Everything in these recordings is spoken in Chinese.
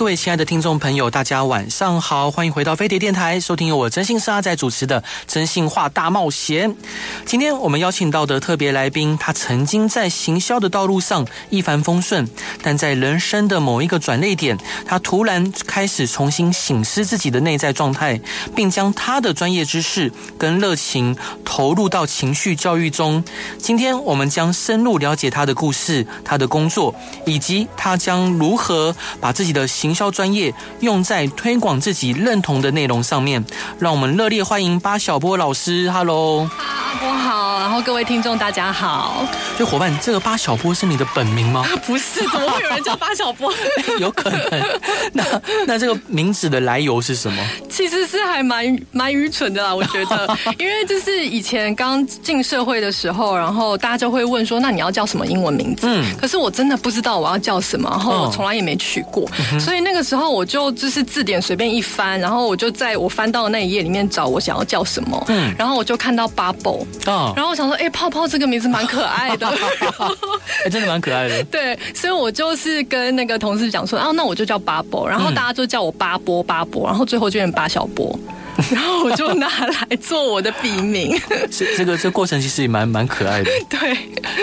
各位亲爱的听众朋友，大家晚上好，欢迎回到飞碟电台，收听由我征信社阿仔主持的《征信话大冒险》。今天我们邀请到的特别来宾，他曾经在行销的道路上一帆风顺，但在人生的某一个转捩点，他突然开始重新省思自己的内在状态，并将他的专业知识跟热情投入到情绪教育中。今天我们将深入了解他的故事、他的工作，以及他将如何把自己的。行销专业用在推广自己认同的内容上面，让我们热烈欢迎巴小波老师。Hello，阿波好，然后各位听众大家好。就伙伴，这个巴小波是你的本名吗？不是，怎么会有人叫巴小波？有可能。那那这个名字的来由是什么？其实是还蛮蛮愚蠢的啦，我觉得，因为就是以前刚进社会的时候，然后大家就会问说，那你要叫什么英文名字？嗯，可是我真的不知道我要叫什么，然后我从来也没取过。嗯所以那个时候我就就是字典随便一翻，然后我就在我翻到的那一页里面找我想要叫什么，嗯，然后我就看到 Bubble，哦，然后我想说，哎，泡泡这个名字蛮可爱的，哎，真的蛮可爱的，对，所以我就是跟那个同事讲说，啊，那我就叫 Bubble，然后大家就叫我巴波巴波，然后最后就变八小波。然后我就拿来做我的笔名，是这个这个过程其实也蛮蛮可爱的。对，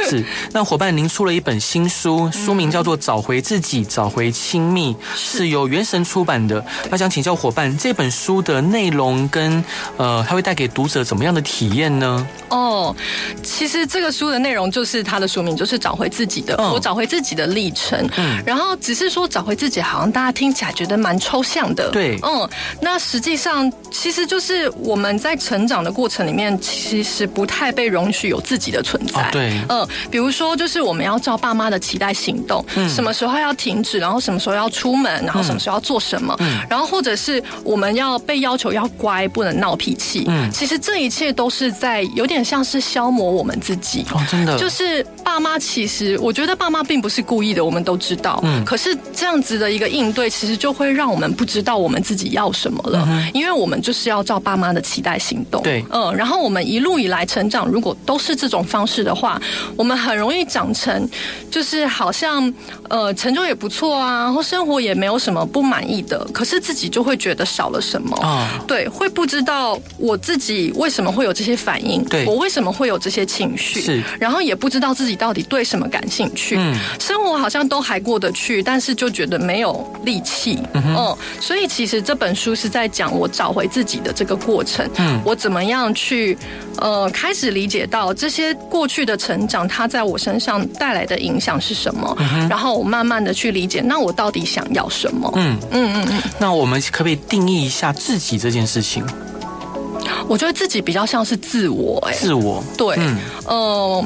是。那伙伴，您出了一本新书，书名叫做《找回自己，找回亲密》，是由原神出版的。那想请教伙伴，这本书的内容跟呃，它会带给读者怎么样的体验呢？哦，其实这个书的内容就是它的书名，就是找回自己的，我找回自己的历程。嗯。然后只是说找回自己，好像大家听起来觉得蛮抽象的。对。嗯。那实际上。其实就是我们在成长的过程里面，其实不太被容许有自己的存在。对，嗯，比如说，就是我们要照爸妈的期待行动，嗯，什么时候要停止，然后什么时候要出门，然后什么时候要做什么，嗯，然后或者是我们要被要求要乖，不能闹脾气，嗯，其实这一切都是在有点像是消磨我们自己。哦，真的，就是爸妈，其实我觉得爸妈并不是故意的，我们都知道，嗯，可是这样子的一个应对，其实就会让我们不知道我们自己要什么了，嗯，因为我们就是。是要照爸妈的期待行动，对，嗯，然后我们一路以来成长，如果都是这种方式的话，我们很容易长成，就是好像呃成就也不错啊，然后生活也没有什么不满意的，可是自己就会觉得少了什么。啊，对，会不知道我自己为什么会有这些反应，对，我为什么会有这些情绪，是，然后也不知道自己到底对什么感兴趣，嗯，生活好像都还过得去，但是就觉得没有力气，嗯，嗯，所以其实这本书是在讲我找回自己。自己的这个过程，嗯，我怎么样去呃开始理解到这些过去的成长，它在我身上带来的影响是什么？嗯，然后我慢慢的去理解，那我到底想要什么？嗯嗯嗯嗯。那我们可不可以定义一下自己这件事情？我觉得自己比较像是自我，欸，哎，自我，对，嗯。呃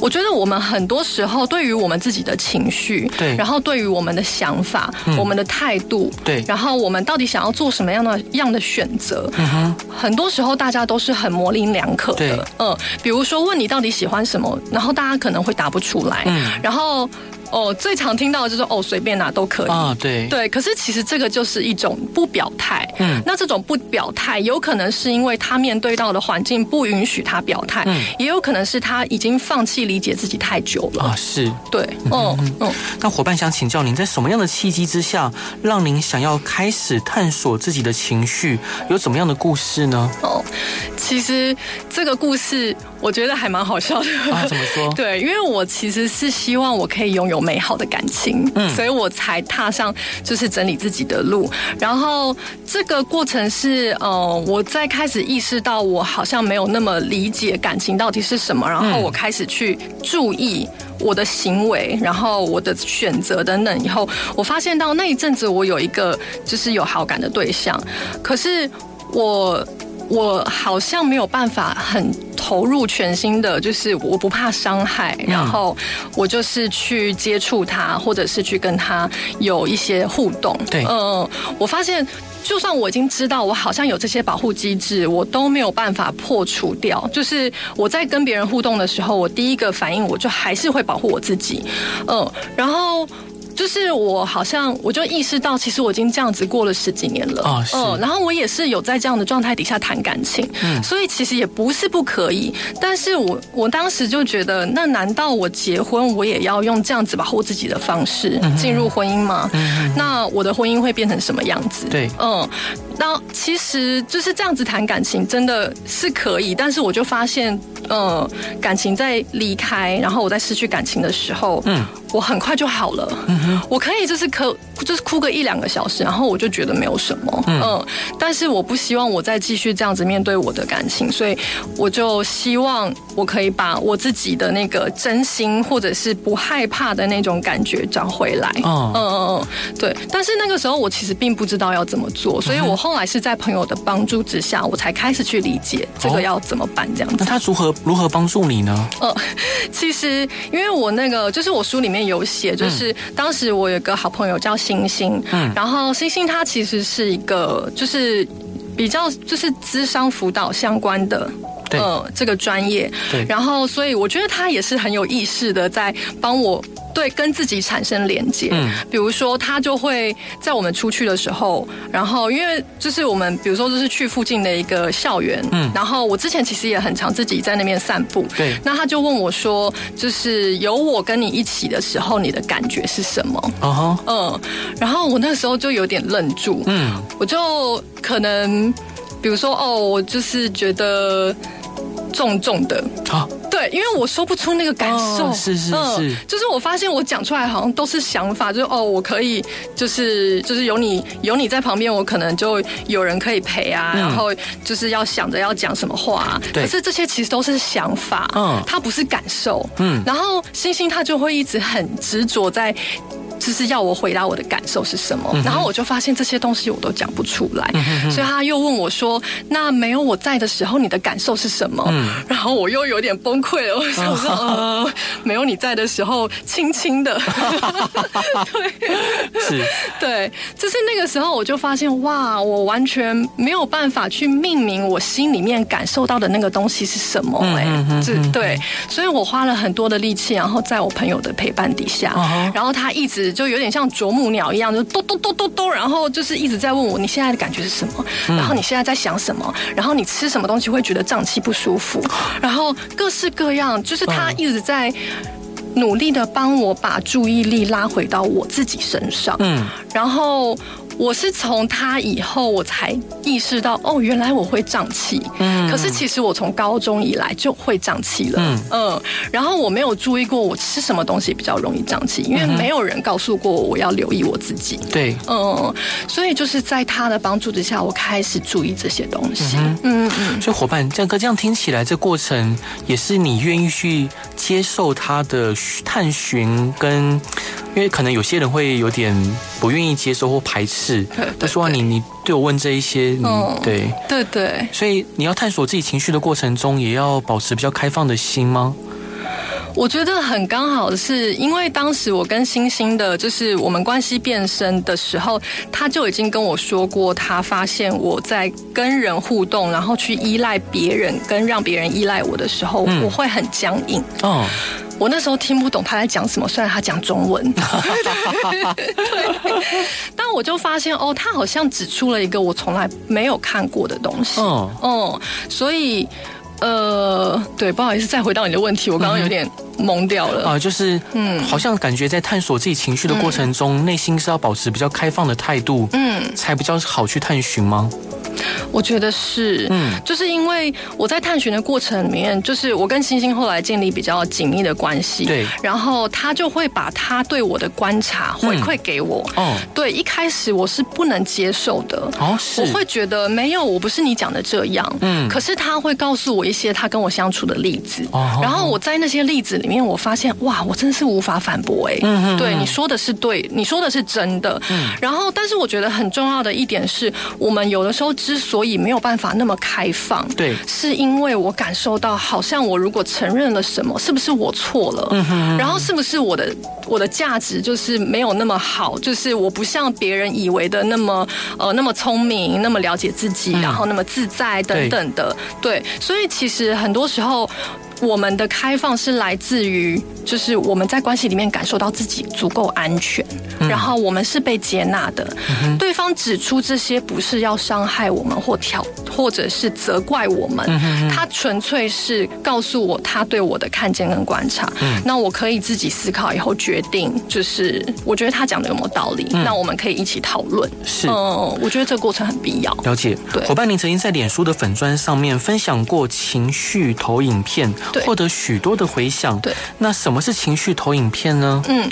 我觉得我们很多时候对于我们自己的情绪，对，然后对于我们的想法、嗯、我们的态度，对，然后我们到底想要做什么样的样的选择，嗯哼，很多时候大家都是很模棱两可的，对，嗯，比如说问你到底喜欢什么，然后大家可能会答不出来，嗯，然后。哦，最常听到的就是哦，随便拿都可以啊，对对。可是其实这个就是一种不表态，嗯，那这种不表态，有可能是因为他面对到的环境不允许他表态，嗯，也有可能是他已经放弃理解自己太久了啊，是对，嗯嗯，嗯。那伙伴想请教您，在什么样的契机之下，让您想要开始探索自己的情绪？有怎么样的故事呢？哦，其实这个故事我觉得还蛮好笑的啊，怎么说？对，因为我其实是希望我可以拥有。美好的感情，嗯，所以我才踏上就是整理自己的路。然后这个过程是，呃，我在开始意识到我好像没有那么理解感情到底是什么，然后我开始去注意我的行为，然后我的选择等等。以后我发现到那一阵子，我有一个就是有好感的对象，可是我。我好像没有办法很投入全心的，就是我不怕伤害，然后我就是去接触他，或者是去跟他有一些互动。对，嗯，我发现。就算我已经知道我好像有这些保护机制，我都没有办法破除掉。就是我在跟别人互动的时候，我第一个反应我就还是会保护我自己，嗯，然后。就是我好像我就意识到，其实我已经这样子过了十几年了，哦、嗯，然后我也是有在这样的状态底下谈感情，嗯，所以其实也不是不可以，但是我我当时就觉得，那难道我结婚我也要用这样子保护自己的方式进入婚姻吗？嗯，那我的婚姻会变成什么样子？对，嗯，那其实就是这样子谈感情真的是可以，但是我就发现，嗯，感情在离开，然后我在失去感情的时候，嗯。我很快就好了，嗯，我可以就是哭，就是哭个一两个小时，然后我就觉得没有什么，嗯，嗯，但是我不希望我再继续这样子面对我的感情，所以我就希望我可以把我自己的那个真心或者是不害怕的那种感觉找回来，嗯嗯嗯，对。但是那个时候我其实并不知道要怎么做，所以我后来是在朋友的帮助之下，我才开始去理解这个要怎么办这样子。那他如何如何帮助你呢？呃，其实因为我那个就是我书里面。有写，就是当时我有个好朋友叫星星，嗯，然后星星他其实是一个就是比较就是智商辅导相关的，呃，这个专业，对，然后所以我觉得他也是很有意识的在帮我。对，跟自己产生连接。嗯，比如说他就会在我们出去的时候，然后因为就是我们，比如说就是去附近的一个校园，嗯，然后我之前其实也很常自己在那边散步。对，那他就问我说，就是有我跟你一起的时候，你的感觉是什么？哦，嗯，然后我那时候就有点愣住，嗯，我就可能比如说哦，我就是觉得。重重的。啊，对，因为我说不出那个感受，是是是，嗯，就是我发现我讲出来好像都是想法，就是哦，我可以，就是就是有你有你在旁边，我可能就有人可以陪啊，然后就是要想着要讲什么话，可是这些其实都是想法，嗯，它不是感受，嗯，然后星星他就会一直很执着在。就是要我回答我的感受是什么，嗯、然后我就发现这些东西我都讲不出来，嗯，所以他又问我说：“那没有我在的时候，你的感受是什么？”嗯、然后我又有点崩溃了，我 想说：“呃，没有你在的时候，轻轻的。”对，是，对，就是那个时候我就发现，哇，我完全没有办法去命名我心里面感受到的那个东西是什么，欸，哎，这对，所以我花了很多的力气，然后在我朋友的陪伴底下，嗯、然后他一直。就有点像啄木鸟一样，就咚咚咚咚咚，然后就是一直在问我你现在的感觉是什么，然后你现在在想什么，然后你吃什么东西会觉得胀气不舒服，然后各式各样，就是他一直在努力的帮我把注意力拉回到我自己身上，嗯，然后。我是从他以后，我才意识到，哦，原来我会胀气。嗯，可是其实我从高中以来就会胀气了。嗯嗯，然后我没有注意过我吃什么东西比较容易胀气，因为没有人告诉过我我要留意我自己。对，嗯，所以就是在他的帮助之下，我开始注意这些东西。嗯嗯，嗯，所以伙伴，这样哥这样听起来，这过程也是你愿意去接受他的探寻跟。因为可能有些人会有点不愿意接受或排斥，他说你你对我问这一些，嗯对对对，所以你要探索自己情绪的过程中，也要保持比较开放的心吗？我觉得很刚好的是，因为当时我跟星星的，就是我们关系变深的时候，他就已经跟我说过，他发现我在跟人互动，然后去依赖别人，跟让别人依赖我的时候，我会很僵硬。哦。我那时候听不懂他在讲什么，虽然他讲中文，对，但我就发现哦，他好像指出了一个我从来没有看过的东西。哦，嗯，所以呃，对，不好意思，再回到你的问题，我刚刚有点懵掉了。啊，就是嗯，好像感觉在探索自己情绪的过程中，内心是要保持比较开放的态度，嗯，才比较好去探寻吗？我觉得是，嗯，就是因为我在探寻的过程里面，就是我跟星星后来建立比较紧密的关系，对，然后他就会把他对我的观察回馈给我，哦，对，一开始我是不能接受的，哦，是，我会觉得没有，我不是你讲的这样，嗯，可是他会告诉我一些他跟我相处的例子，哦，然后我在那些例子里面，我发现哇，我真的是无法反驳，哎，嗯，对，你说的是对，你说的是真的，嗯，然后但是我觉得很重要的一点是，我们有的时候。之所以没有办法那么开放，对，是因为我感受到，好像我如果承认了什么，是不是我错了？嗯哼，然后是不是我的我的价值就是没有那么好？就是我不像别人以为的那么呃那么聪明，那么了解自己，然后那么自在等等的。对，所以其实很多时候。我们的开放是来自于，就是我们在关系里面感受到自己足够安全，嗯、然后我们是被接纳的。嗯、对方指出这些不是要伤害我们或挑，或者是责怪我们，嗯、他纯粹是告诉我他对我的看见跟观察。嗯、那我可以自己思考以后决定，就是我觉得他讲的有没有道理？嗯、那我们可以一起讨论。是，嗯，我觉得这个过程很必要。了解。对，伙伴，您曾经在脸书的粉砖上面分享过情绪投影片。获得许多的回响。对，那什么是情绪投影片呢？嗯，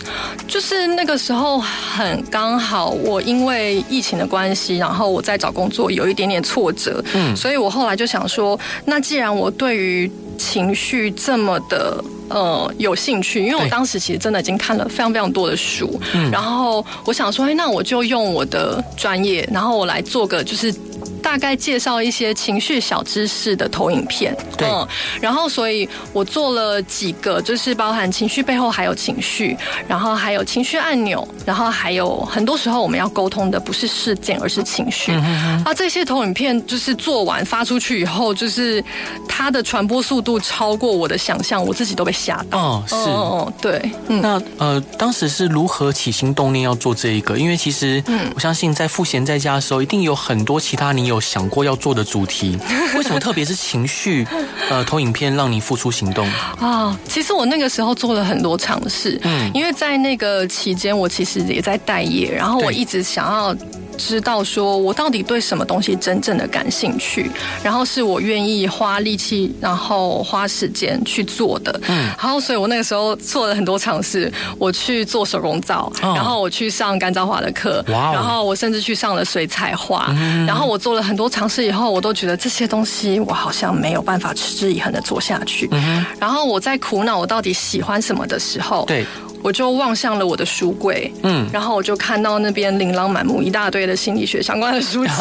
就是那个时候很刚好，我因为疫情的关系，然后我在找工作有一点点挫折。嗯，所以我后来就想说，那既然我对于情绪这么的呃有兴趣，因为我当时其实真的已经看了非常非常多的书。嗯，然后我想说，哎，那我就用我的专业，然后我来做个就是。大概介绍一些情绪小知识的投影片，对，嗯，然后所以我做了几个，就是包含情绪背后还有情绪，然后还有情绪按钮，然后还有很多时候我们要沟通的不是事件，而是情绪。嗯哼哼。啊，这些投影片就是做完发出去以后，就是它的传播速度超过我的想象，我自己都被吓到。哦，是，哦，对。嗯，那呃，当时是如何起心动念要做这一个？因为其实，嗯，我相信在赋闲在家的时候，一定有很多其他你有。想过要做的主题，为什么特别是情绪呃投影片让你付出行动啊？其实我那个时候做了很多尝试，嗯，因为在那个期间我其实也在待业，然后我一直想要。知道说我到底对什么东西真正的感兴趣，然后是我愿意花力气，然后花时间去做的。嗯，然后所以我那个时候做了很多尝试，我去做手工皂，哦、然后我去上干燥画的课，哇、哦，然后我甚至去上了水彩画，嗯、然后我做了很多尝试以后，我都觉得这些东西我好像没有办法持之以恒的做下去。嗯，然后我在苦恼我到底喜欢什么的时候，对。我就望向了我的书柜，嗯，然后我就看到那边琳琅满目一大堆的心理学相关的书籍，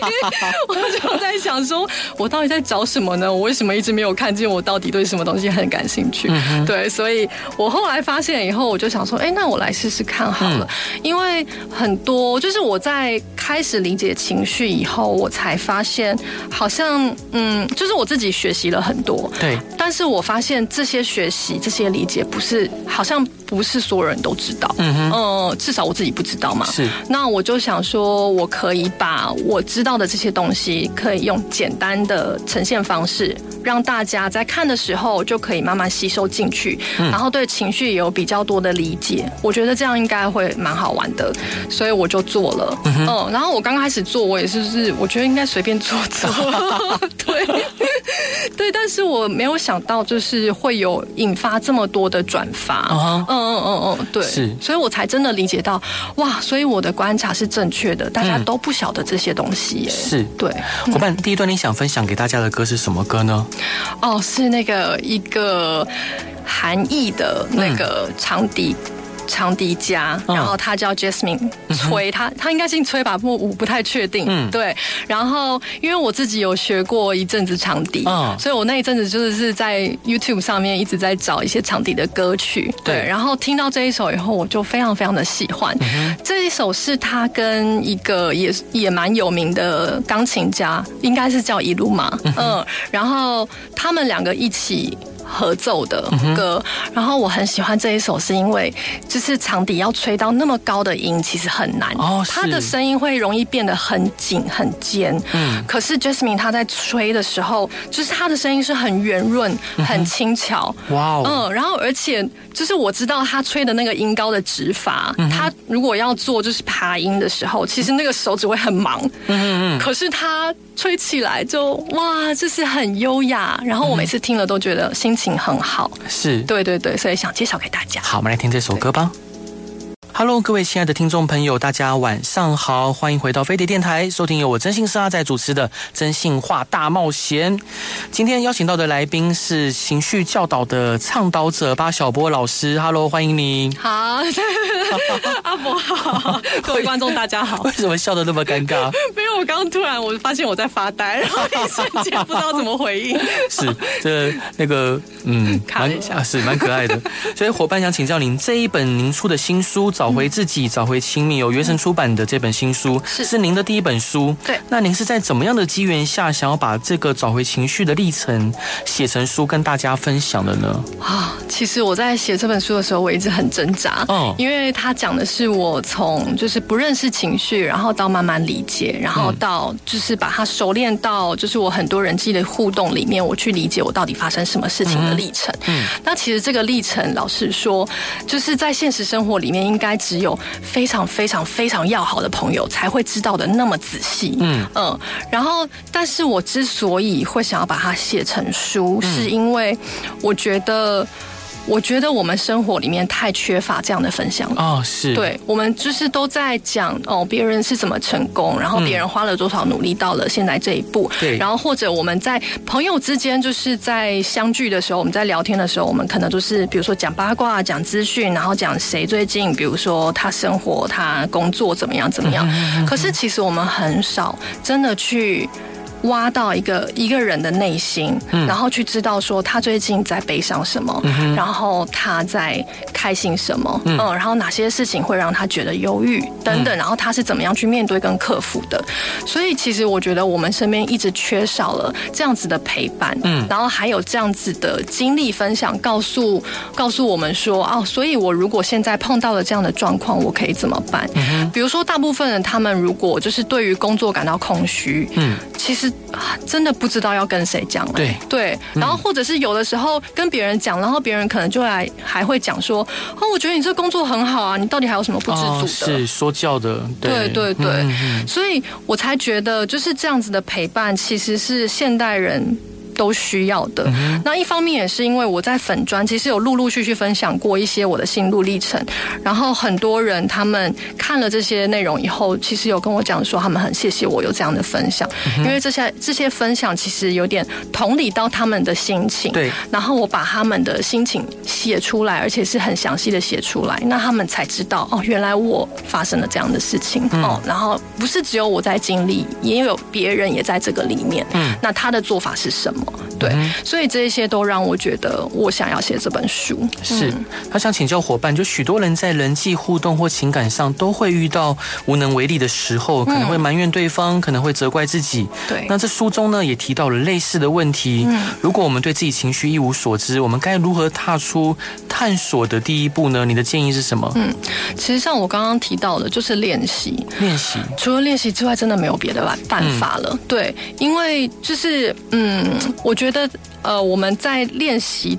我就在想说，我到底在找什么呢？我为什么一直没有看见我到底对什么东西很感兴趣？嗯、对，所以我后来发现以后，我就想说，哎，那我来试试看好了，嗯、因为很多就是我在开始理解情绪以后，我才发现好像，嗯，就是我自己学习了很多，对，但是我发现这些学习、这些理解不是好像不。是所有人都知道，嗯哼，呃，至少我自己不知道嘛。是，那我就想说，我可以把我知道的这些东西，可以用简单的呈现方式，让大家在看的时候就可以慢慢吸收进去，嗯、然后对情绪也有比较多的理解。我觉得这样应该会蛮好玩的，所以我就做了。嗯然后我刚开始做，我也是是，我觉得应该随便做做，对，对，但是我没有想到，就是会有引发这么多的转发，嗯、uh。嗯嗯嗯，对，是，所以我才真的理解到，哇，所以我的观察是正确的，大家都不晓得这些东西耶。是，对。伙伴，第一段你想分享给大家的歌是什么歌呢？哦，是那个一个韩裔的那个长笛。长笛家，然后他叫 Jasmine 崔，他他应该姓崔吧？不，我不太确定。嗯，对。然后因为我自己有学过一阵子长笛，嗯，所以我那一阵子就是是在 YouTube 上面一直在找一些长笛的歌曲。对，然后听到这一首以后，我就非常非常的喜欢。这一首是他跟一个也也蛮有名的钢琴家，应该是叫伊鲁玛。嗯，哼嗯，然后他们两个一起。合奏的歌，然后我很喜欢这一首，是因为就是长笛要吹到那么高的音，其实很难。哦，他的声音会容易变得很紧很尖。嗯，可是 Jasmine 他在吹的时候，就是他的声音是很圆润、很轻巧。哇哦，嗯，然后而且就是我知道他吹的那个音高的指法，他如果要做就是爬音的时候，其实那个手指会很忙。嗯嗯嗯，可是他。吹起来就哇，就是很优雅，然后我每次听了都觉得心情很好。是，对对对，所以想介绍给大家。好，我们来听这首歌吧。Hello，各位亲爱的听众朋友，大家晚上好，欢迎回到飞碟电台，收听由我真心是阿仔主持的《真性话大冒险》。今天邀请到的来宾是情绪教导的倡导者巴小波老师。Hello，欢迎你。好，阿伯好，各位观众大家好。为什么笑得那么尴尬？没有，我刚刚突然我发现我在发呆，然后一瞬间不知道怎么回应。是这那个嗯，卡一下，是蛮可爱的。所以伙伴想请教您，这一本您出的新书《找回自己，找回亲密》，由原神出版的这本新书是是您的第一本书。对，那您是在怎么样的机缘下，想要把这个找回情绪的历程写成书，跟大家分享的呢？啊，其实我在写这本书的时候，我一直很挣扎。嗯，因为他讲的是我从就是不认识情绪，然后到慢慢理解，然后到就是把它熟练到就是我很多人际的互动里面，我去理解我到底发生什么事情的历程。嗯，那其实这个历程，老实说，就是在现实生活里面，应该只有非常非常非常要好的朋友才会知道的那么仔细。嗯嗯，然后，但是我之所以会想要把它写成书，是因为我觉得。我觉得我们生活里面太缺乏这样的分享了。哦，是。对，我们就是都在讲哦，别人是怎么成功，然后别人花了多少努力到了现在这一步，对，然后或者我们在朋友之间就是在相聚的时候，我们在聊天的时候，我们可能就是比如说讲八卦、讲资讯，然后讲谁最近，比如说他生活、他工作怎么样怎么样，可是其实我们很少真的去。挖到一个一个人的内心，然后去知道说他最近在悲伤什么，然后他在开心什么，嗯，然后哪些事情会让他觉得忧郁等等，然后他是怎么样去面对跟克服的。所以其实我觉得我们身边一直缺少了这样子的陪伴，嗯，然后还有这样子的经历分享，告诉告诉我们说，哦，所以我如果现在碰到了这样的状况，我可以怎么办？嗯，比如说大部分人他们如果就是对于工作感到空虚，嗯，其实。真的不知道要跟谁讲。对对，然后或者是有的时候跟别人讲，然后别人可能就来还会讲说：“哦，我觉得你这工作很好啊，你到底还有什么不知足的？”是说教的，对对对，所以我才觉得就是这样子的陪伴，其实是现代人。都需要的。那一方面也是因为我在粉专其实有陆陆续续分享过一些我的心路历程，然后很多人他们看了这些内容以后，其实有跟我讲说他们很谢谢我有这样的分享，因为这些这些分享其实有点同理到他们的心情。对，然后我把他们的心情写出来，而且是很详细的写出来，那他们才知道哦，原来我发生了这样的事情哦，然后不是只有我在经历，也有别人也在这个里面。嗯，那他的做法是什么？对，所以这些都让我觉得我想要写这本书。是，他想请教伙伴，就许多人在人际互动或情感上都会遇到无能为力的时候，可能会埋怨对方，可能会责怪自己。对，那这书中呢也提到了类似的问题。嗯，如果我们对自己情绪一无所知，我们该如何踏出探索的第一步呢？你的建议是什么？嗯，其实像我刚刚提到的，就是练习，练习。除了练习之外，真的没有别的办办法了。对，因为就是嗯。我觉得，呃，我们在练习。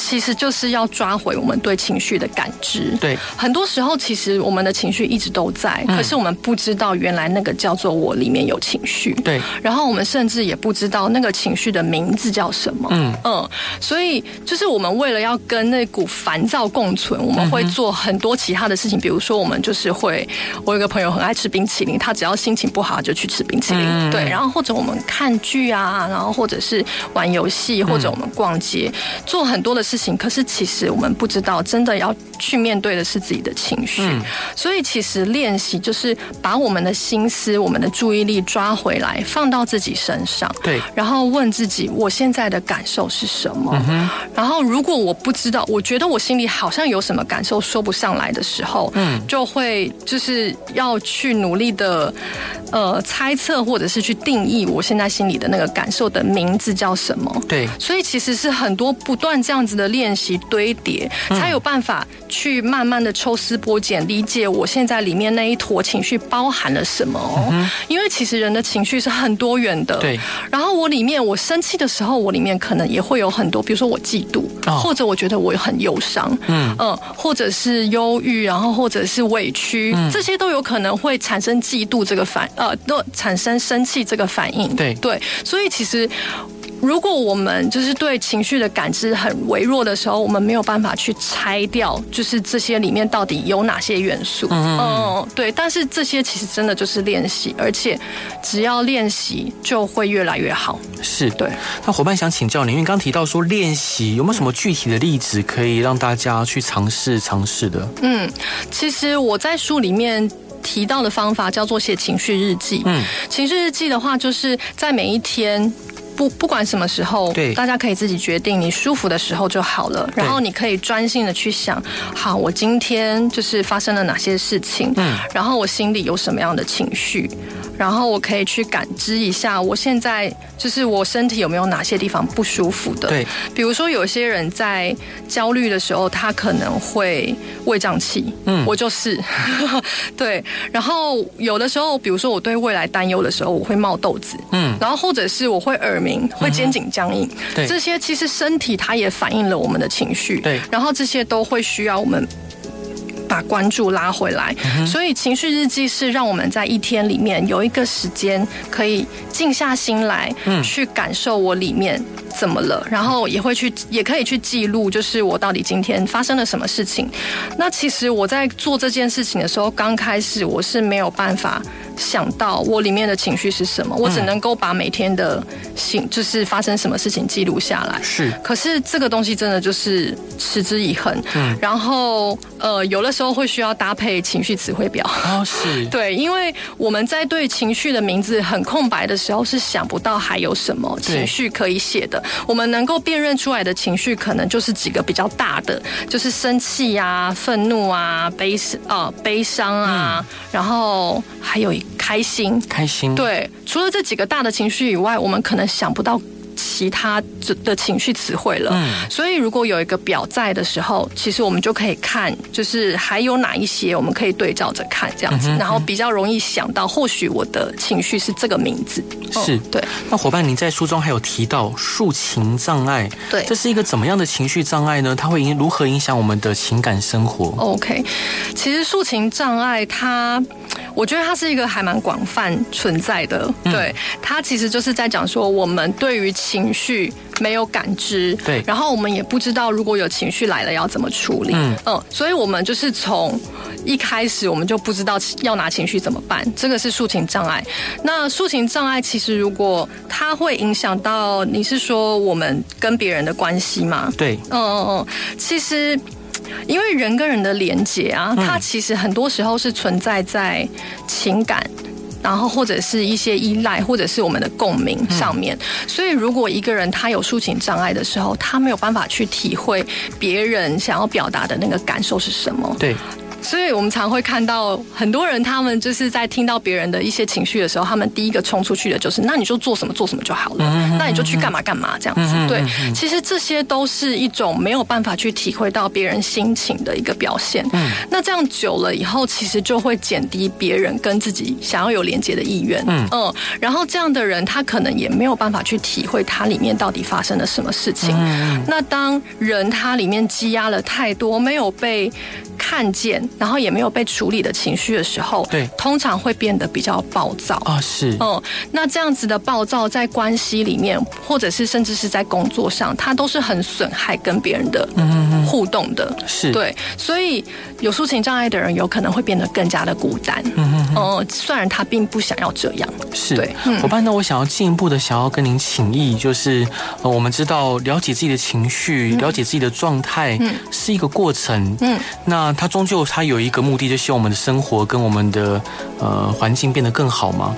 其实就是要抓回我们对情绪的感知。对，很多时候其实我们的情绪一直都在，可是我们不知道原来那个叫做我里面有情绪。对，然后我们甚至也不知道那个情绪的名字叫什么。嗯嗯，所以就是我们为了要跟那股烦躁共存，我们会做很多其他的事情，比如说我们就是会，我有个朋友很爱吃冰淇淋，他只要心情不好就去吃冰淇淋。对，然后或者我们看剧啊，然后或者是玩游戏，或者我们逛街，做很多的。事情，可是其实我们不知道，真的要去面对的是自己的情绪。嗯，所以其实练习就是把我们的心思、我们的注意力抓回来，放到自己身上。对，然后问自己，我现在的感受是什么？嗯，然后如果我不知道，我觉得我心里好像有什么感受说不上来的时候，嗯，就会就是要去努力的呃猜测，或者是去定义我现在心里的那个感受的名字叫什么？对，所以其实是很多不断这样子的练习堆叠，才有办法去慢慢的抽丝剥茧，理解我现在里面那一坨情绪包含了什么哦。因为其实人的情绪是很多元的。对。然后我里面，我生气的时候，我里面可能也会有很多，比如说我嫉妒，或者我觉得我很忧伤，嗯嗯，或者是忧郁，然后或者是委屈，这些都有可能会产生嫉妒这个反，呃，都产生生气这个反应。对对。所以其实。如果我们就是对情绪的感知很微弱的时候，我们没有办法去拆掉，就是这些里面到底有哪些元素。嗯，嗯，对。但是这些其实真的就是练习，而且只要练习就会越来越好。是对。那伙伴想请教你，因为刚提到说练习，有没有什么具体的例子可以让大家去尝试尝试的？嗯，其实我在书里面。提到的方法叫做写情绪日记。嗯，情绪日记的话，就是在每一天。不，不管什么时候，对，大家可以自己决定，你舒服的时候就好了。然后你可以专心的去想，好，我今天就是发生了哪些事情，嗯，然后我心里有什么样的情绪，然后我可以去感知一下，我现在就是我身体有没有哪些地方不舒服的。对，比如说有些人在焦虑的时候，他可能会胃胀气，嗯，我就是，对。然后有的时候，比如说我对未来担忧的时候，我会冒痘子，嗯，然后或者是我会耳鸣。会肩颈僵硬，对，这些其实身体它也反映了我们的情绪，对，然后这些都会需要我们把关注拉回来，所以情绪日记是让我们在一天里面有一个时间可以静下心来，嗯，去感受我里面怎么了，然后也会去，也可以去记录，就是我到底今天发生了什么事情。那其实我在做这件事情的时候，刚开始我是没有办法。想到我里面的情绪是什么，我只能够把每天的行，就是发生什么事情记录下来。是，可是这个东西真的就是持之以恒。嗯，然后呃，有的时候会需要搭配情绪词汇表。哦，是。对，因为我们在对情绪的名字很空白的时候，是想不到还有什么情绪可以写的。我们能够辨认出来的情绪，可能就是几个比较大的，就是生气啊、愤怒啊、悲伤啊、悲伤啊，然后还有一。开心，开心。对，除了这几个大的情绪以外，我们可能想不到。其他的情绪词汇了，嗯，所以如果有一个表在的时候，其实我们就可以看，就是还有哪一些我们可以对照着看，这样子，然后比较容易想到，或许我的情绪是这个名字。是，对。那伙伴，您在书中还有提到抒情障碍，对，这是一个怎么样的情绪障碍呢？它会影如何影响我们的情感生活？OK，其实抒情障碍它，我觉得它是一个还蛮广泛存在的，对，它其实就是在讲说我们对于。情绪没有感知，对，然后我们也不知道如果有情绪来了要怎么处理，嗯嗯，所以我们就是从一开始我们就不知道要拿情绪怎么办，这个是抒情障碍。那抒情障碍其实如果它会影响到，你是说我们跟别人的关系吗？对，嗯嗯嗯，其实因为人跟人的连接啊，它其实很多时候是存在在情感。然后或者是一些依赖，或者是我们的共鸣上面。所以，如果一个人他有抒情障碍的时候，他没有办法去体会别人想要表达的那个感受是什么。对。所以我们常会看到很多人，他们就是在听到别人的一些情绪的时候，他们第一个冲出去的就是，那你就做什么做什么就好了，那你就去干嘛干嘛这样子。对，其实这些都是一种没有办法去体会到别人心情的一个表现。嗯，那这样久了以后，其实就会减低别人跟自己想要有连接的意愿。嗯嗯，然后这样的人，他可能也没有办法去体会他里面到底发生了什么事情。那当人他里面积压了太多，没有被看见。然后也没有被处理的情绪的时候，对，通常会变得比较暴躁。啊，是，嗯，那这样子的暴躁在关系里面，或者是甚至是在工作上，它都是很损害跟别人的互动的，是。对，所以有抒情障碍的人有可能会变得更加的孤单，嗯嗯，虽然他并不想要这样，是。对，伙伴呢，我想要进一步的想要跟您请益，就是呃，我们知道了解自己的情绪，了解自己的状态，嗯，是一个过程，嗯，那它终究它。有一个目的，就希望我们的生活跟我们的呃环境变得更好吗？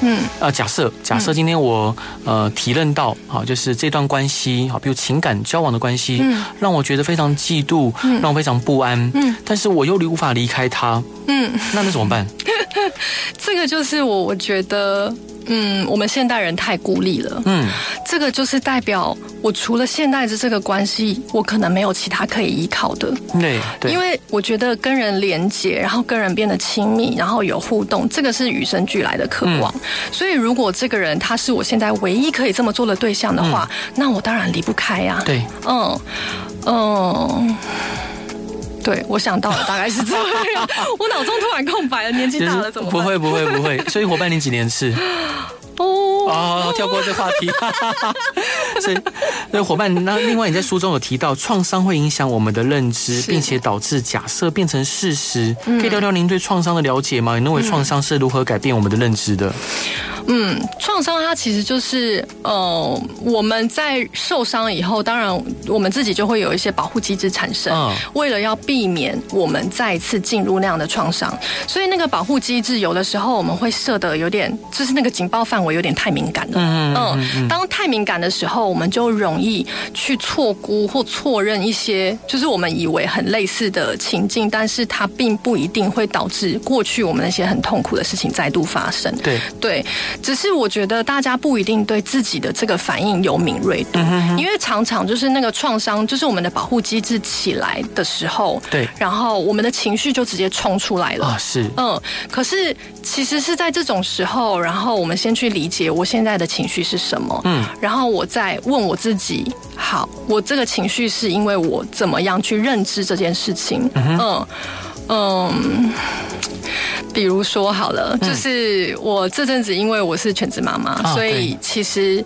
嗯，呃，假设假设今天我呃体认到啊，就是这段关系啊，比如情感交往的关系，嗯，让我觉得非常嫉妒，嗯，让我非常不安，嗯，但是我又离无法离开他，嗯，那那怎么办？这个就是我我觉得。嗯，我们现代人太孤立了。嗯，这个就是代表我除了现代的这个关系，我可能没有其他可以依靠的。对，对，因为我觉得跟人连接，然后跟人变得亲密，然后有互动，这个是与生俱来的渴望。嗯，所以，如果这个人他是我现在唯一可以这么做的对象的话，嗯，那我当然离不开呀。对，嗯嗯。对，我想到了，大概是这样。我脑中突然空白了，年纪大了怎么办？不会，不会，不会。所以伙伴，你几年次？哦，哦，跳过这话题。所以，那伙伴，那另外你在书中有提到，创伤会影响我们的认知，并且导致假设变成事实。可以聊聊您对创伤的了解吗？你认为创伤是如何改变我们的认知的？嗯，创伤它其实就是，呃，我们在受伤以后，当然我们自己就会有一些保护机制产生，为了要避免我们再一次进入那样的创伤，所以那个保护机制有的时候我们会设的有点，就是那个警报范围有点太敏感了。嗯嗯，当太敏感的时候，我们就容易去错估或错认一些，就是我们以为很类似的情境，但是它并不一定会导致过去我们那些很痛苦的事情再度发生。对对。只是我觉得大家不一定对自己的这个反应有敏锐度，因为常常就是那个创伤，就是我们的保护机制起来的时候，对，然后我们的情绪就直接冲出来了啊，是，嗯，可是其实是在这种时候，然后我们先去理解我现在的情绪是什么，嗯，然后我再问我自己，好，我这个情绪是因为我怎么样去认知这件事情，嗯。嗯，比如说好了，就是我这阵子因为我是全职妈妈，所以其实，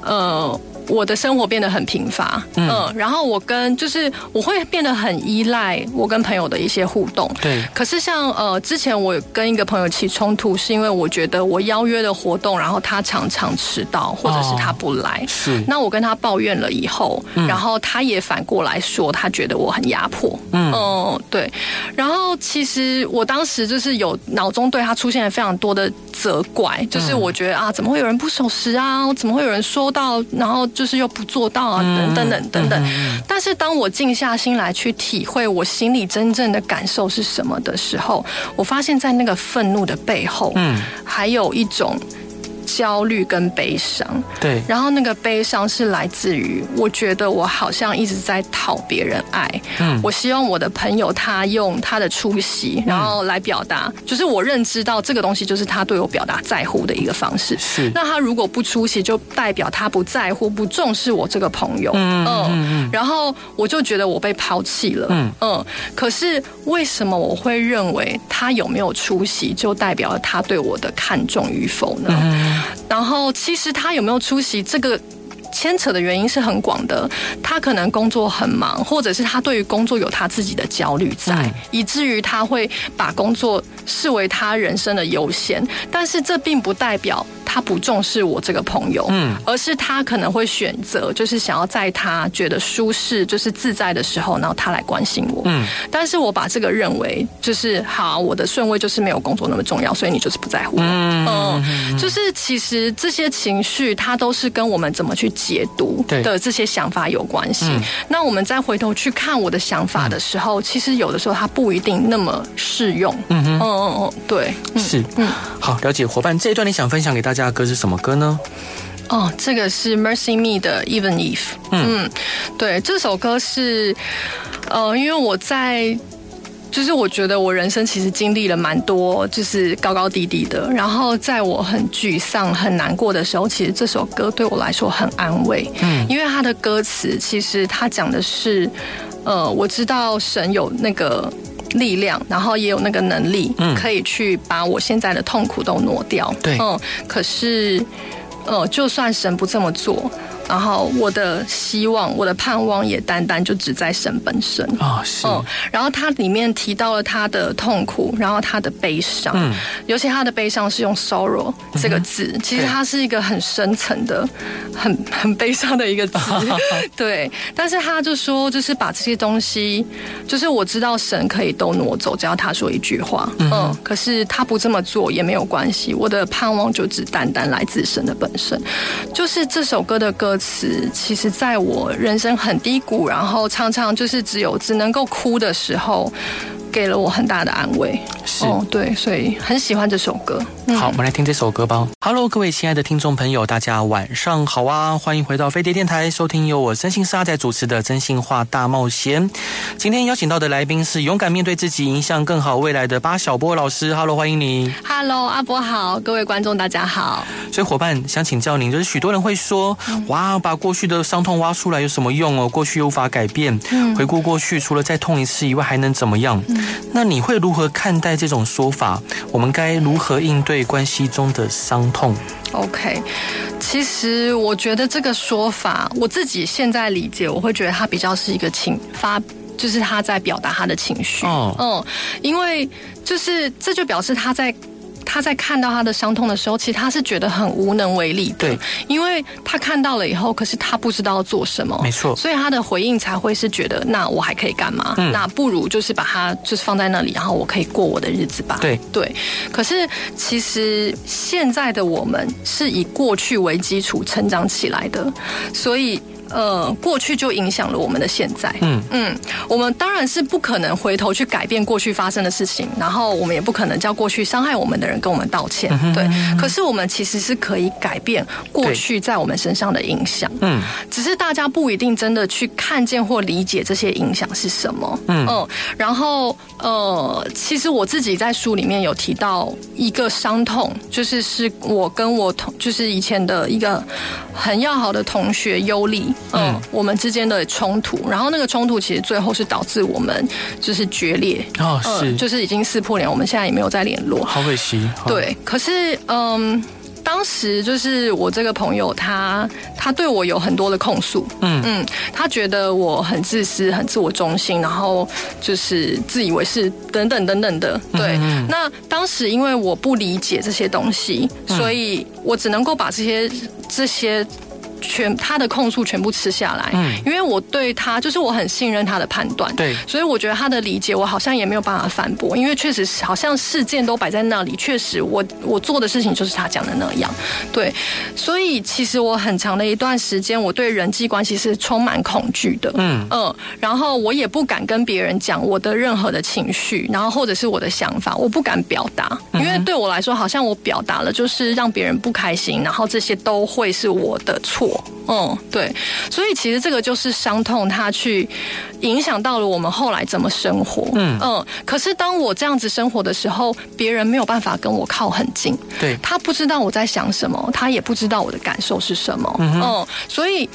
呃。我的生活变得很贫乏，嗯，然后我跟就是我会变得很依赖我跟朋友的一些互动，对。可是像呃之前我跟一个朋友起冲突，是因为我觉得我邀约的活动，然后他常常迟到，或者是他不来，是。那我跟他抱怨了以后，然后他也反过来说，他觉得我很压迫，嗯，对。然后其实我当时就是有脑中对他出现了非常多的责怪，就是我觉得啊，怎么会有人不守时啊？怎么会有人说到，然后。就是又不做到啊，等等等等等。但是当我静下心来去体会我心里真正的感受是什么的时候，我发现在那个愤怒的背后，嗯，还有一种。焦虑跟悲伤，对，然后那个悲伤是来自于，我觉得我好像一直在讨别人爱，嗯，我希望我的朋友他用他的出席，然后来表达，就是我认知到这个东西就是他对我表达在乎的一个方式，是。那他如果不出席，就代表他不在乎、不重视我这个朋友，嗯嗯。嗯，然后我就觉得我被抛弃了，嗯。嗯。可是为什么我会认为他有没有出席就代表了他对我的看重与否呢？嗯。然后，其实他有没有出席这个牵扯的原因是很广的。他可能工作很忙，或者是他对于工作有他自己的焦虑在，以至于他会把工作视为他人生的优先。但是这并不代表。他不重视我这个朋友，嗯，而是他可能会选择，就是想要在他觉得舒适、就是自在的时候，然后他来关心我，嗯。但是我把这个认为就是好，我的顺位就是没有工作那么重要，所以你就是不在乎我，嗯，嗯，就是其实这些情绪，它都是跟我们怎么去解读的这些想法有关系。那我们再回头去看我的想法的时候，其实有的时候它不一定那么适用，嗯嗯嗯嗯，对，是，嗯，好，了解伙伴这一段，你想分享给大家。的歌是什么歌呢？哦，这个是 Mercy Me 的 Even If。嗯，对，这首歌是，呃，因为我在，就是我觉得我人生其实经历了蛮多，就是高高低低的。然后在我很沮丧、很难过的时候，其实这首歌对我来说很安慰。嗯，因为它的歌词其实它讲的是，呃，我知道神有那个。力量，然后也有那个能力，可以去把我现在的痛苦都挪掉。对，嗯，可是，呃，就算神不这么做。然后我的希望，我的盼望也单单就只在神本身啊、哦，是。嗯，然后他里面提到了他的痛苦，然后他的悲伤，嗯，尤其他的悲伤是用 sorrow 这个字，嗯、其实它是一个很深层的、很很悲伤的一个字，对。但是他就说，就是把这些东西，就是我知道神可以都挪走，只要他说一句话，嗯，嗯，可是他不这么做也没有关系，我的盼望就只单单来自神的本身，就是这首歌的歌。其实，在我人生很低谷，然后常常就是只有只能够哭的时候，给了我很大的安慰。是，哦，对，所以很喜欢这首歌。好，我们来听这首歌吧。Hello，各位亲爱的听众朋友，大家晚上好啊！欢迎回到飞碟电台，收听由我真心是阿仔主持的《真心话大冒险》。今天邀请到的来宾是勇敢面对自己，迎向更好未来的巴小波老师。Hello，欢迎你。Hello，阿波好，各位观众大家好。所以伙伴想请教您，就是许多人会说，哇，把过去的伤痛挖出来有什么用哦？过去又无法改变，回顾过去，除了再痛一次以外，还能怎么样？那你会如何看待这种说法？我们该如何应对关系中的伤痛？OK，其实我觉得这个说法，我自己现在理解，我会觉得他比较是一个情发，就是他在表达他的情绪。哦，嗯，因为就是这就表示他在。他在看到他的伤痛的时候，其实他是觉得很无能为力的。对，因为他看到了以后，可是他不知道要做什么。没错，所以他的回应才会是觉得，那我还可以干嘛？嗯，那不如就是把它就是放在那里，然后我可以过我的日子吧。对对。可是其实现在的我们是以过去为基础成长起来的，所以。呃，过去就影响了我们的现在。嗯嗯，我们当然是不可能回头去改变过去发生的事情，然后我们也不可能叫过去伤害我们的人跟我们道歉。嗯、对，可是我们其实是可以改变过去在我们身上的影响。嗯，只是大家不一定真的去看见或理解这些影响是什么。嗯嗯，然后呃，其实我自己在书里面有提到一个伤痛，就是是我跟我同，就是以前的一个很要好的同学优丽。嗯，我们之间的冲突，然后那个冲突其实最后是导致我们就是决裂哦，是、嗯，就是已经撕破脸，我们现在也没有再联络，好可惜。对，可是嗯，当时就是我这个朋友他，他他对我有很多的控诉，嗯嗯，他觉得我很自私、很自我中心，然后就是自以为是等等等等的。对，嗯嗯，那当时因为我不理解这些东西，所以我只能够把这些这些。全他的控诉全部吃下来，嗯，因为我对他就是我很信任他的判断，对，所以我觉得他的理解我好像也没有办法反驳，因为确实好像事件都摆在那里，确实我我做的事情就是他讲的那样，对，所以其实我很长的一段时间我对人际关系是充满恐惧的，嗯。嗯，然后我也不敢跟别人讲我的任何的情绪，然后或者是我的想法，我不敢表达，因为对我来说好像我表达了就是让别人不开心，然后这些都会是我的错。嗯，对，所以其实这个就是伤痛，它去影响到了我们后来怎么生活。嗯嗯，可是当我这样子生活的时候，别人没有办法跟我靠很近。对，他不知道我在想什么，他也不知道我的感受是什么。嗯，嗯，所以，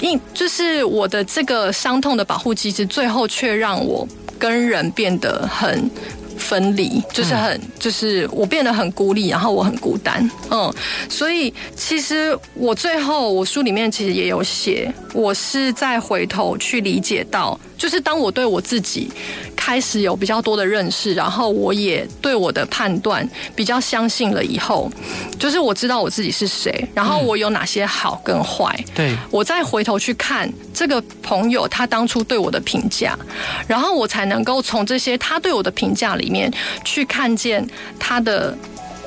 因就是我的这个伤痛的保护机制，最后却让我跟人变得很。分离就是很，就是我变得很孤立，然后我很孤单，嗯，所以其实我最后我书里面其实也有写，我是在回头去理解到，就是当我对我自己开始有比较多的认识，然后我也对我的判断比较相信了以后，就是我知道我自己是谁，然后我有哪些好跟坏，对，我再回头去看这个朋友他当初对我的评价，然后我才能够从这些他对我的评价里面去看见他的，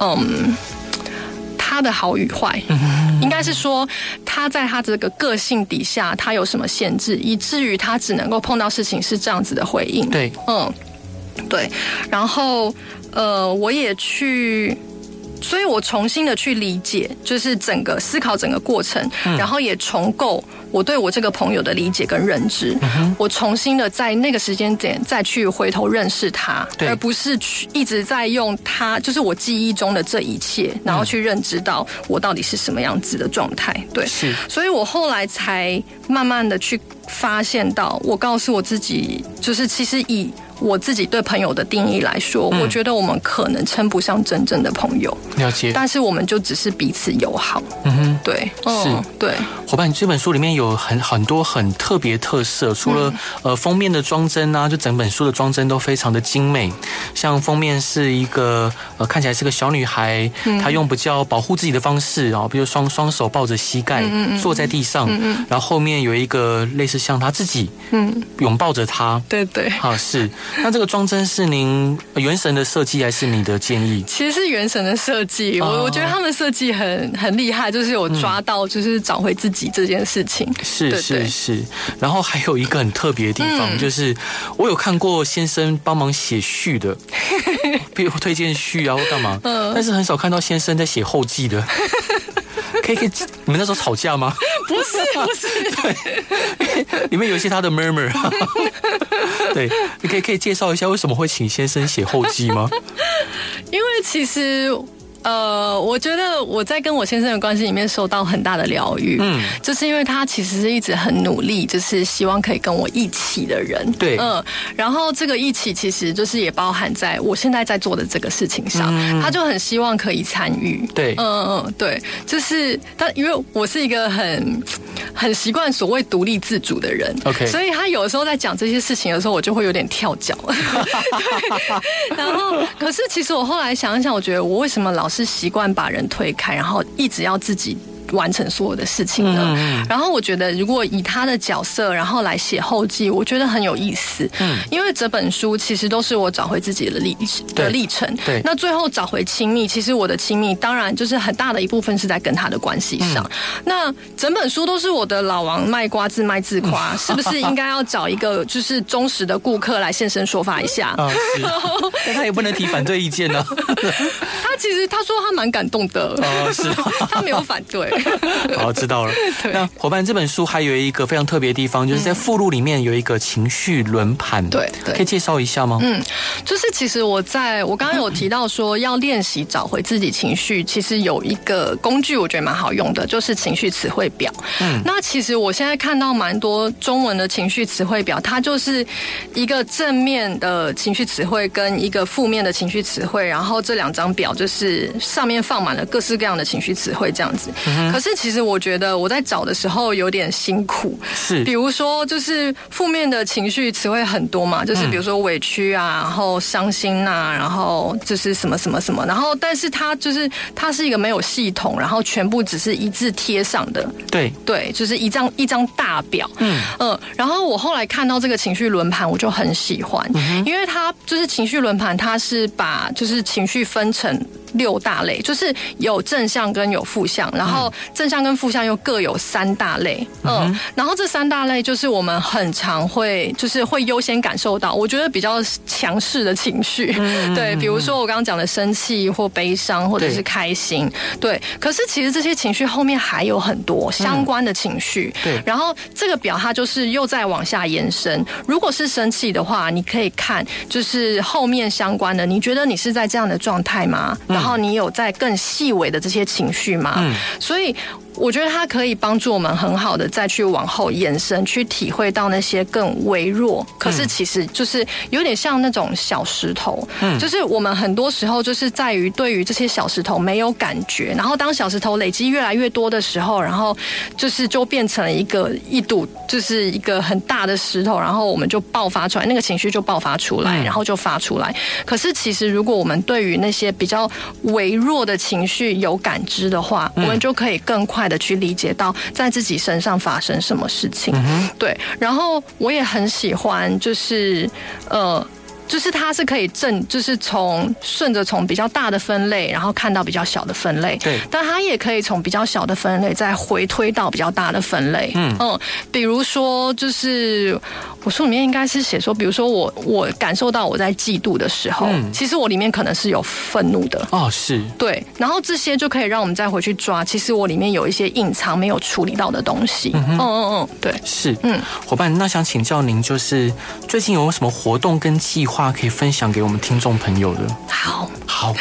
嗯，他的好与坏，应该是说他在他这个个性底下，他有什么限制，以至于他只能够碰到事情是这样子的回应。对，嗯，对，然后呃，我也去。所以我重新的去理解，就是整个思考整个过程，嗯、然后也重构我对我这个朋友的理解跟认知。嗯、我重新的在那个时间点再去回头认识他，而不是去一直在用他，就是我记忆中的这一切，然后去认知到我到底是什么样子的状态。对，是。所以我后来才慢慢的去发现到，我告诉我自己，就是其实以。我自己对朋友的定义来说，嗯、我觉得我们可能称不上真正的朋友。了解，但是我们就只是彼此友好。嗯哼，对，是，嗯、对。伙伴，你这本书里面有很很多很特别特色，除了、嗯、呃封面的装帧啊，就整本书的装帧都非常的精美。像封面是一个呃看起来是个小女孩，嗯、她用比较保护自己的方式啊，比如双双手抱着膝盖，坐在地上，然后后面有一个类似像她自己，嗯，拥抱着她。对对，啊是。那这个装帧是您原神的设计，还是你的建议？其实是原神的设计，我我觉得他们设计很很厉害，就是有抓到，就是找回自己这件事情。是是是。然后还有一个很特别的地方，就是我有看过先生帮忙写序的，比如推荐序啊或干嘛，但是很少看到先生在写后记的。可以可以，你们那时候吵架吗？不是不是，对，里面有一些他的 murmur。对，你可以可以介绍一下为什么会请先生写后记吗？因为其实呃，我觉得我在跟我先生的关系里面受到很大的疗愈，嗯，就是因为他其实是一直很努力，就是希望可以跟我一起的人，对，嗯，然后这个一起其实就是也包含在我现在在做的这个事情上，嗯、他就很希望可以参与，对，嗯嗯，对，就是但因为我是一个很很习惯所谓独立自主的人，OK，所以他有的时候在讲这些事情的时候，我就会有点跳脚，对，然后可是其实我后来想一想，我觉得我为什么老是。是习惯把人推开，然后一直要自己。完成所有的事情了。嗯、然后我觉得，如果以他的角色，然后来写后记，我觉得很有意思。嗯，因为这本书其实都是我找回自己的历的历程。对，那最后找回亲密，其实我的亲密当然就是很大的一部分是在跟他的关系上。嗯、那整本书都是我的老王卖瓜自卖自夸，是不是应该要找一个就是忠实的顾客来现身说法一下？但他也不能提反对意见呢。他其实他说他蛮感动的。哦，是，他没有反对。好，知道了。那伙伴，这本书还有一个非常特别的地方，就是在附录里面有一个情绪轮盘。对，可以介绍一下吗？嗯，就是其实我在我刚刚有提到说要练习找回自己情绪，其实有一个工具我觉得蛮好用的，就是情绪词汇表。嗯，那其实我现在看到蛮多中文的情绪词汇表，它就是一个正面的情绪词汇跟一个负面的情绪词汇，然后这两张表就是上面放满了各式各样的情绪词汇这样子。嗯，可是。其实我觉得我在找的时候有点辛苦，是，比如说就是负面的情绪词汇很多嘛，就是比如说委屈啊，然后伤心啊，然后就是什么什么什么，然后但是它就是它是一个没有系统，然后全部只是一字贴上的，对。对，就是一张一张大表，嗯。嗯，然后我后来看到这个情绪轮盘，我就很喜欢，嗯、因为它就是情绪轮盘，它是把就是情绪分成。六大类就是有正向跟有负向，然后正向跟负向又各有三大类，嗯，然后这三大类就是我们很常会就是会优先感受到，我觉得比较强势的情绪，对，比如说我刚刚讲的生气或悲伤或者是开心，对，可是其实这些情绪后面还有很多相关的情绪，对，然后这个表它就是又在往下延伸，如果是生气的话，你可以看就是后面相关的，你觉得你是在这样的状态吗？然后你有在更细微的这些情绪吗？嗯，所以。我觉得它可以帮助我们很好的再去往后延伸，去体会到那些更微弱，可是其实就是有点像那种小石头。嗯，就是我们很多时候就是在于对于这些小石头没有感觉，然后当小石头累积越来越多的时候，然后就是就变成了一个一堵，就是一个很大的石头，然后我们就爆发出来，那个情绪就爆发出来，然后就发出来。可是其实如果我们对于那些比较微弱的情绪有感知的话，我们就可以更快。的去理解到在自己身上发生什么事情，对，然后我也很喜欢，就是呃。就是它是可以正，就是从顺着从比较大的分类，然后看到比较小的分类。对，但它也可以从比较小的分类再回推到比较大的分类。嗯嗯，比如说，就是我书里面应该是写说，比如说我我感受到我在嫉妒的时候，嗯，其实我里面可能是有愤怒的。哦，是。对，然后这些就可以让我们再回去抓，其实我里面有一些隐藏没有处理到的东西。嗯嗯嗯嗯，对，是。嗯，伙伴，那想请教您，就是最近有什么活动跟计划？话可以分享给我们听众朋友的。好，好，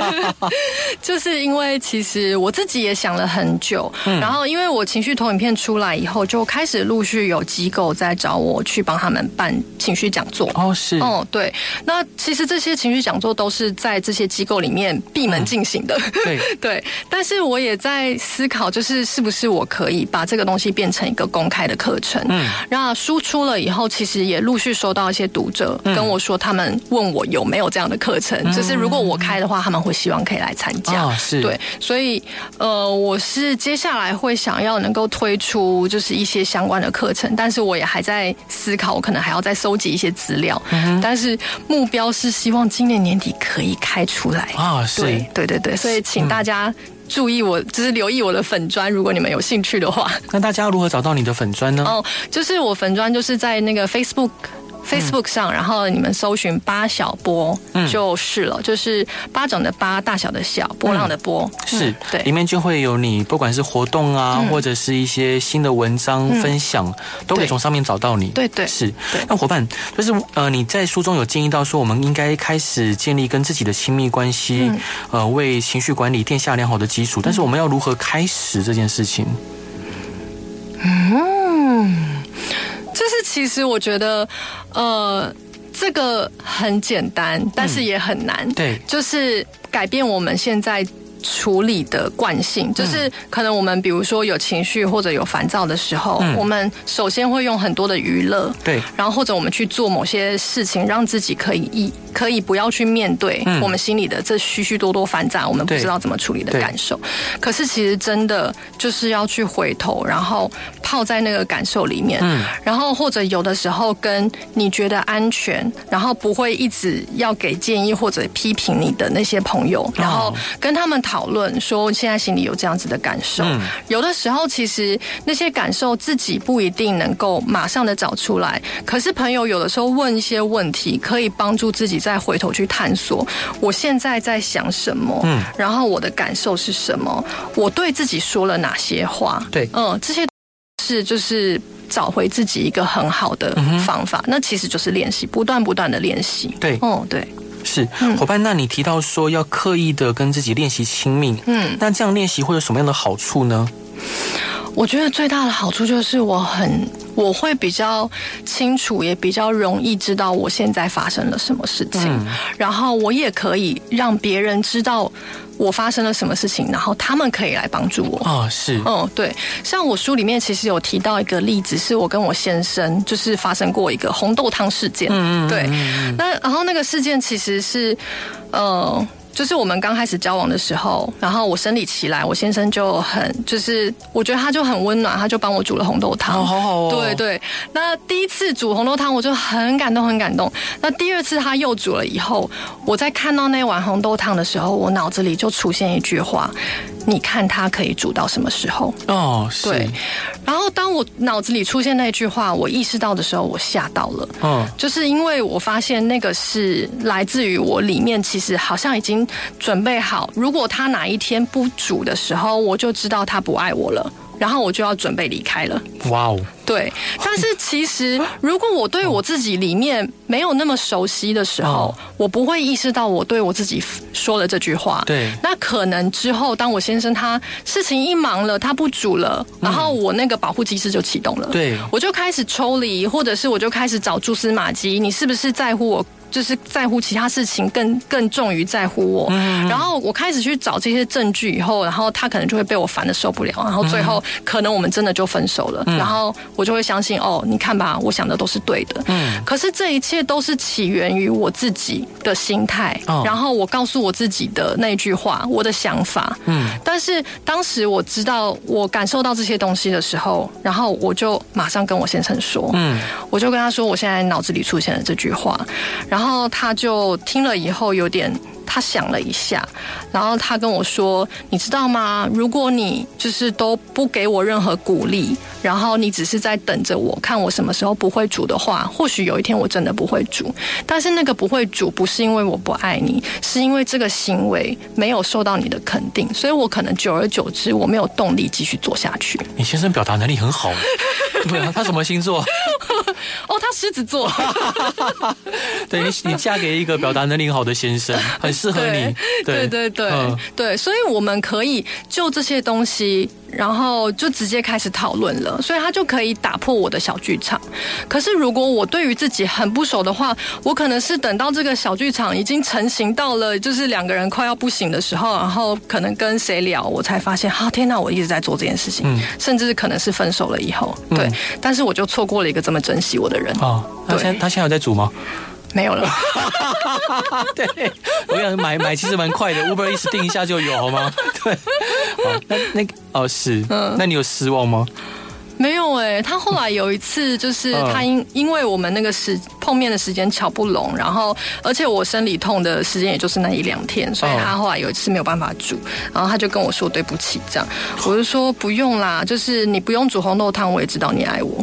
就是因为其实我自己也想了很久，嗯、然后因为我情绪投影片出来以后，就开始陆续有机构在找我去帮他们办情绪讲座。哦，是，哦，对。那其实这些情绪讲座都是在这些机构里面闭门进行的。嗯、对，对。但是我也在思考，就是是不是我可以把这个东西变成一个公开的课程？嗯，然后输出了以后，其实也陆续收到一些读者跟我。我说他们问我有没有这样的课程，就是如果我开的话，他们会希望可以来参加。哦，是对，所以呃，我是接下来会想要能够推出就是一些相关的课程，但是我也还在思考，我可能还要再收集一些资料。嗯，但是目标是希望今年年底可以开出来啊。是，对对对对，所以请大家注意我，就是留意我的粉砖，如果你们有兴趣的话。那大家如何找到你的粉砖呢？哦，就是我粉砖就是在那个 Facebook。Facebook 上，然后你们搜寻八小波就是了，就是巴掌的巴，大小的小，波浪的波，是对，里面就会有你不管是活动啊，或者是一些新的文章分享，都可以从上面找到你。对对，是。那伙伴就是呃，你在书中有建议到说，我们应该开始建立跟自己的亲密关系，呃，为情绪管理奠下良好的基础。但是我们要如何开始这件事情？嗯，就是其实我觉得，呃，这个很简单，但是也很难。嗯、对，就是改变我们现在。处理的惯性，就是可能我们比如说有情绪或者有烦躁的时候，嗯、我们首先会用很多的娱乐，对，然后或者我们去做某些事情，让自己可以一可以不要去面对我们心里的这许许多多繁杂，我们不知道怎么处理的感受。可是其实真的就是要去回头，然后泡在那个感受里面，嗯，然后或者有的时候跟你觉得安全，然后不会一直要给建议或者批评你的那些朋友，然后跟他们。讨论说现在心里有这样子的感受，有的时候其实那些感受自己不一定能够马上的找出来，可是朋友有的时候问一些问题，可以帮助自己再回头去探索我现在在想什么，嗯，然后我的感受是什么，我对自己说了哪些话，对，嗯，这些是就是找回自己一个很好的方法，那其实就是练习，不断不断的练习，对，哦，对。是。伙伴，那你提到说要刻意的跟自己练习亲密，嗯，那这样练习会有什么样的好处呢？我觉得最大的好处就是我很我会比较清楚，也比较容易知道我现在发生了什么事情，嗯，然后我也可以让别人知道。我发生了什么事情，然后他们可以来帮助我。哦，是，嗯，对，像我书里面其实有提到一个例子，是我跟我先生就是发生过一个红豆汤事件。嗯嗯，对，那然后那个事件其实是，呃。就是我们刚开始交往的时候，然后我生理期来，我先生就很就是，我觉得他就很温暖，他就帮我煮了红豆汤。哦，好好哦。对对，那第一次煮红豆汤，我就很感动，很感动。那第二次他又煮了以后，我在看到那碗红豆汤的时候，我脑子里就出现一句话。你看他可以煮到什么时候？哦，是。对。然后当我脑子里出现那句话，我意识到的时候，我吓到了。嗯，就是因为我发现那个是来自于我里面，其实好像已经准备好，如果他哪一天不煮的时候，我就知道他不爱我了。然后我就要准备离开了。哇哦！对，但是其实如果我对我自己里面没有那么熟悉的时候，我不会意识到我对我自己说了这句话。对，那可能之后当我先生他事情一忙了，他不煮了，然后我那个保护机制就启动了。对，我就开始抽离，或者是我就开始找蛛丝马迹，你是不是在乎我？就是在乎其他事情更更重于在乎我，然后我开始去找这些证据以后，然后他可能就会被我烦的受不了，然后最后可能我们真的就分手了，然后我就会相信哦，你看吧，我想的都是对的，嗯，可是这一切都是起源于我自己的心态，然后我告诉我自己的那句话，我的想法，嗯，但是当时我知道我感受到这些东西的时候，然后我就马上跟我先生说，嗯，我就跟他说，我现在脑子里出现了这句话，然后。然后他就听了以后有点，他想了一下，然后他跟我说：“你知道吗？如果你就是都不给我任何鼓励，然后你只是在等着我看我什么时候不会煮的话，或许有一天我真的不会煮。但是那个不会煮不是因为我不爱你，是因为这个行为没有受到你的肯定，所以我可能久而久之我没有动力继续做下去。”你先生表达能力很好，对啊，他什么星座？哦，他狮子座。对，你，你嫁给一个表达能力很好的先生，很适合你。对对对对，嗯、对，所以我们可以就这些东西，然后就直接开始讨论了。所以他就可以打破我的小剧场。可是如果我对于自己很不熟的话，我可能是等到这个小剧场已经成型到了，就是两个人快要不行的时候，然后可能跟谁聊，我才发现，啊，天哪，我一直在做这件事情，嗯、甚至可能是分手了以后，对。嗯、但是我就错过了一个这么珍惜我的人。哦，他现在他现在有在煮吗？没有了。对，我想买买其实蛮快的，Uber 一时订一下就有，好吗？对，哦，那那个哦是，嗯，那你有失望吗？没有哎、欸，他后来有一次就是他因因为我们那个时碰面的时间巧不拢，然后而且我生理痛的时间也就是那一两天，所以他后来有一次没有办法煮，然后他就跟我说对不起，这样我就说不用啦，就是你不用煮红豆汤，我也知道你爱我。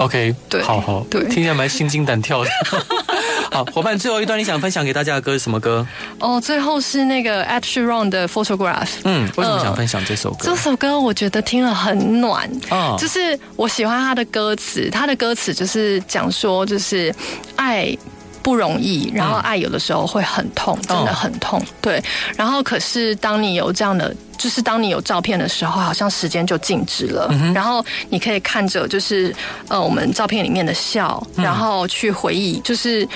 OK，对，好好，对，听起来蛮心惊胆跳的。好，伙伴，最后一段你想分享给大家的歌是什么歌？哦，最后是那个 Ed Sheeran 的 Photograph。嗯，为什么想分享这首歌？呃、这首歌我觉得听了很暖，哦，就是我喜欢他的歌词，他的歌词就是讲说，就是爱不容易，然后爱有的时候会很痛，真的很痛，哦、对。然后可是当你有这样的。就是当你有照片的时候，好像时间就静止了，嗯、然后你可以看着，就是呃，我们照片里面的笑，然后去回忆，就是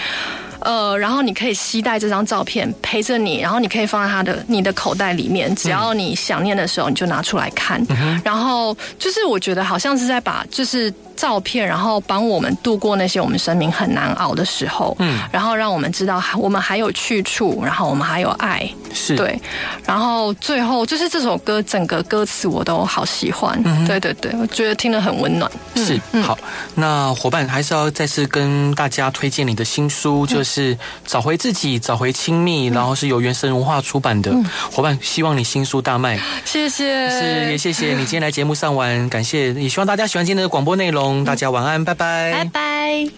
呃，然后你可以期待这张照片陪着你，然后你可以放在他的你的口袋里面，只要你想念的时候，你就拿出来看，嗯、然后就是我觉得好像是在把就是。照片，然后帮我们度过那些我们生命很难熬的时候，嗯，然后让我们知道我们还有去处，然后我们还有爱，是。对，然后最后就是这首歌整个歌词我都好喜欢，嗯，对对对，我觉得听得很温暖。是，嗯，好，那伙伴还是要再次跟大家推荐你的新书，就是《找回自己，找回亲密》，然后是由原神文化出版的。伙伴，希望你新书大卖，谢谢，是也谢谢你今天来节目上完，感谢，也希望大家喜欢今天的广播内容。大家晚安，拜拜，拜拜。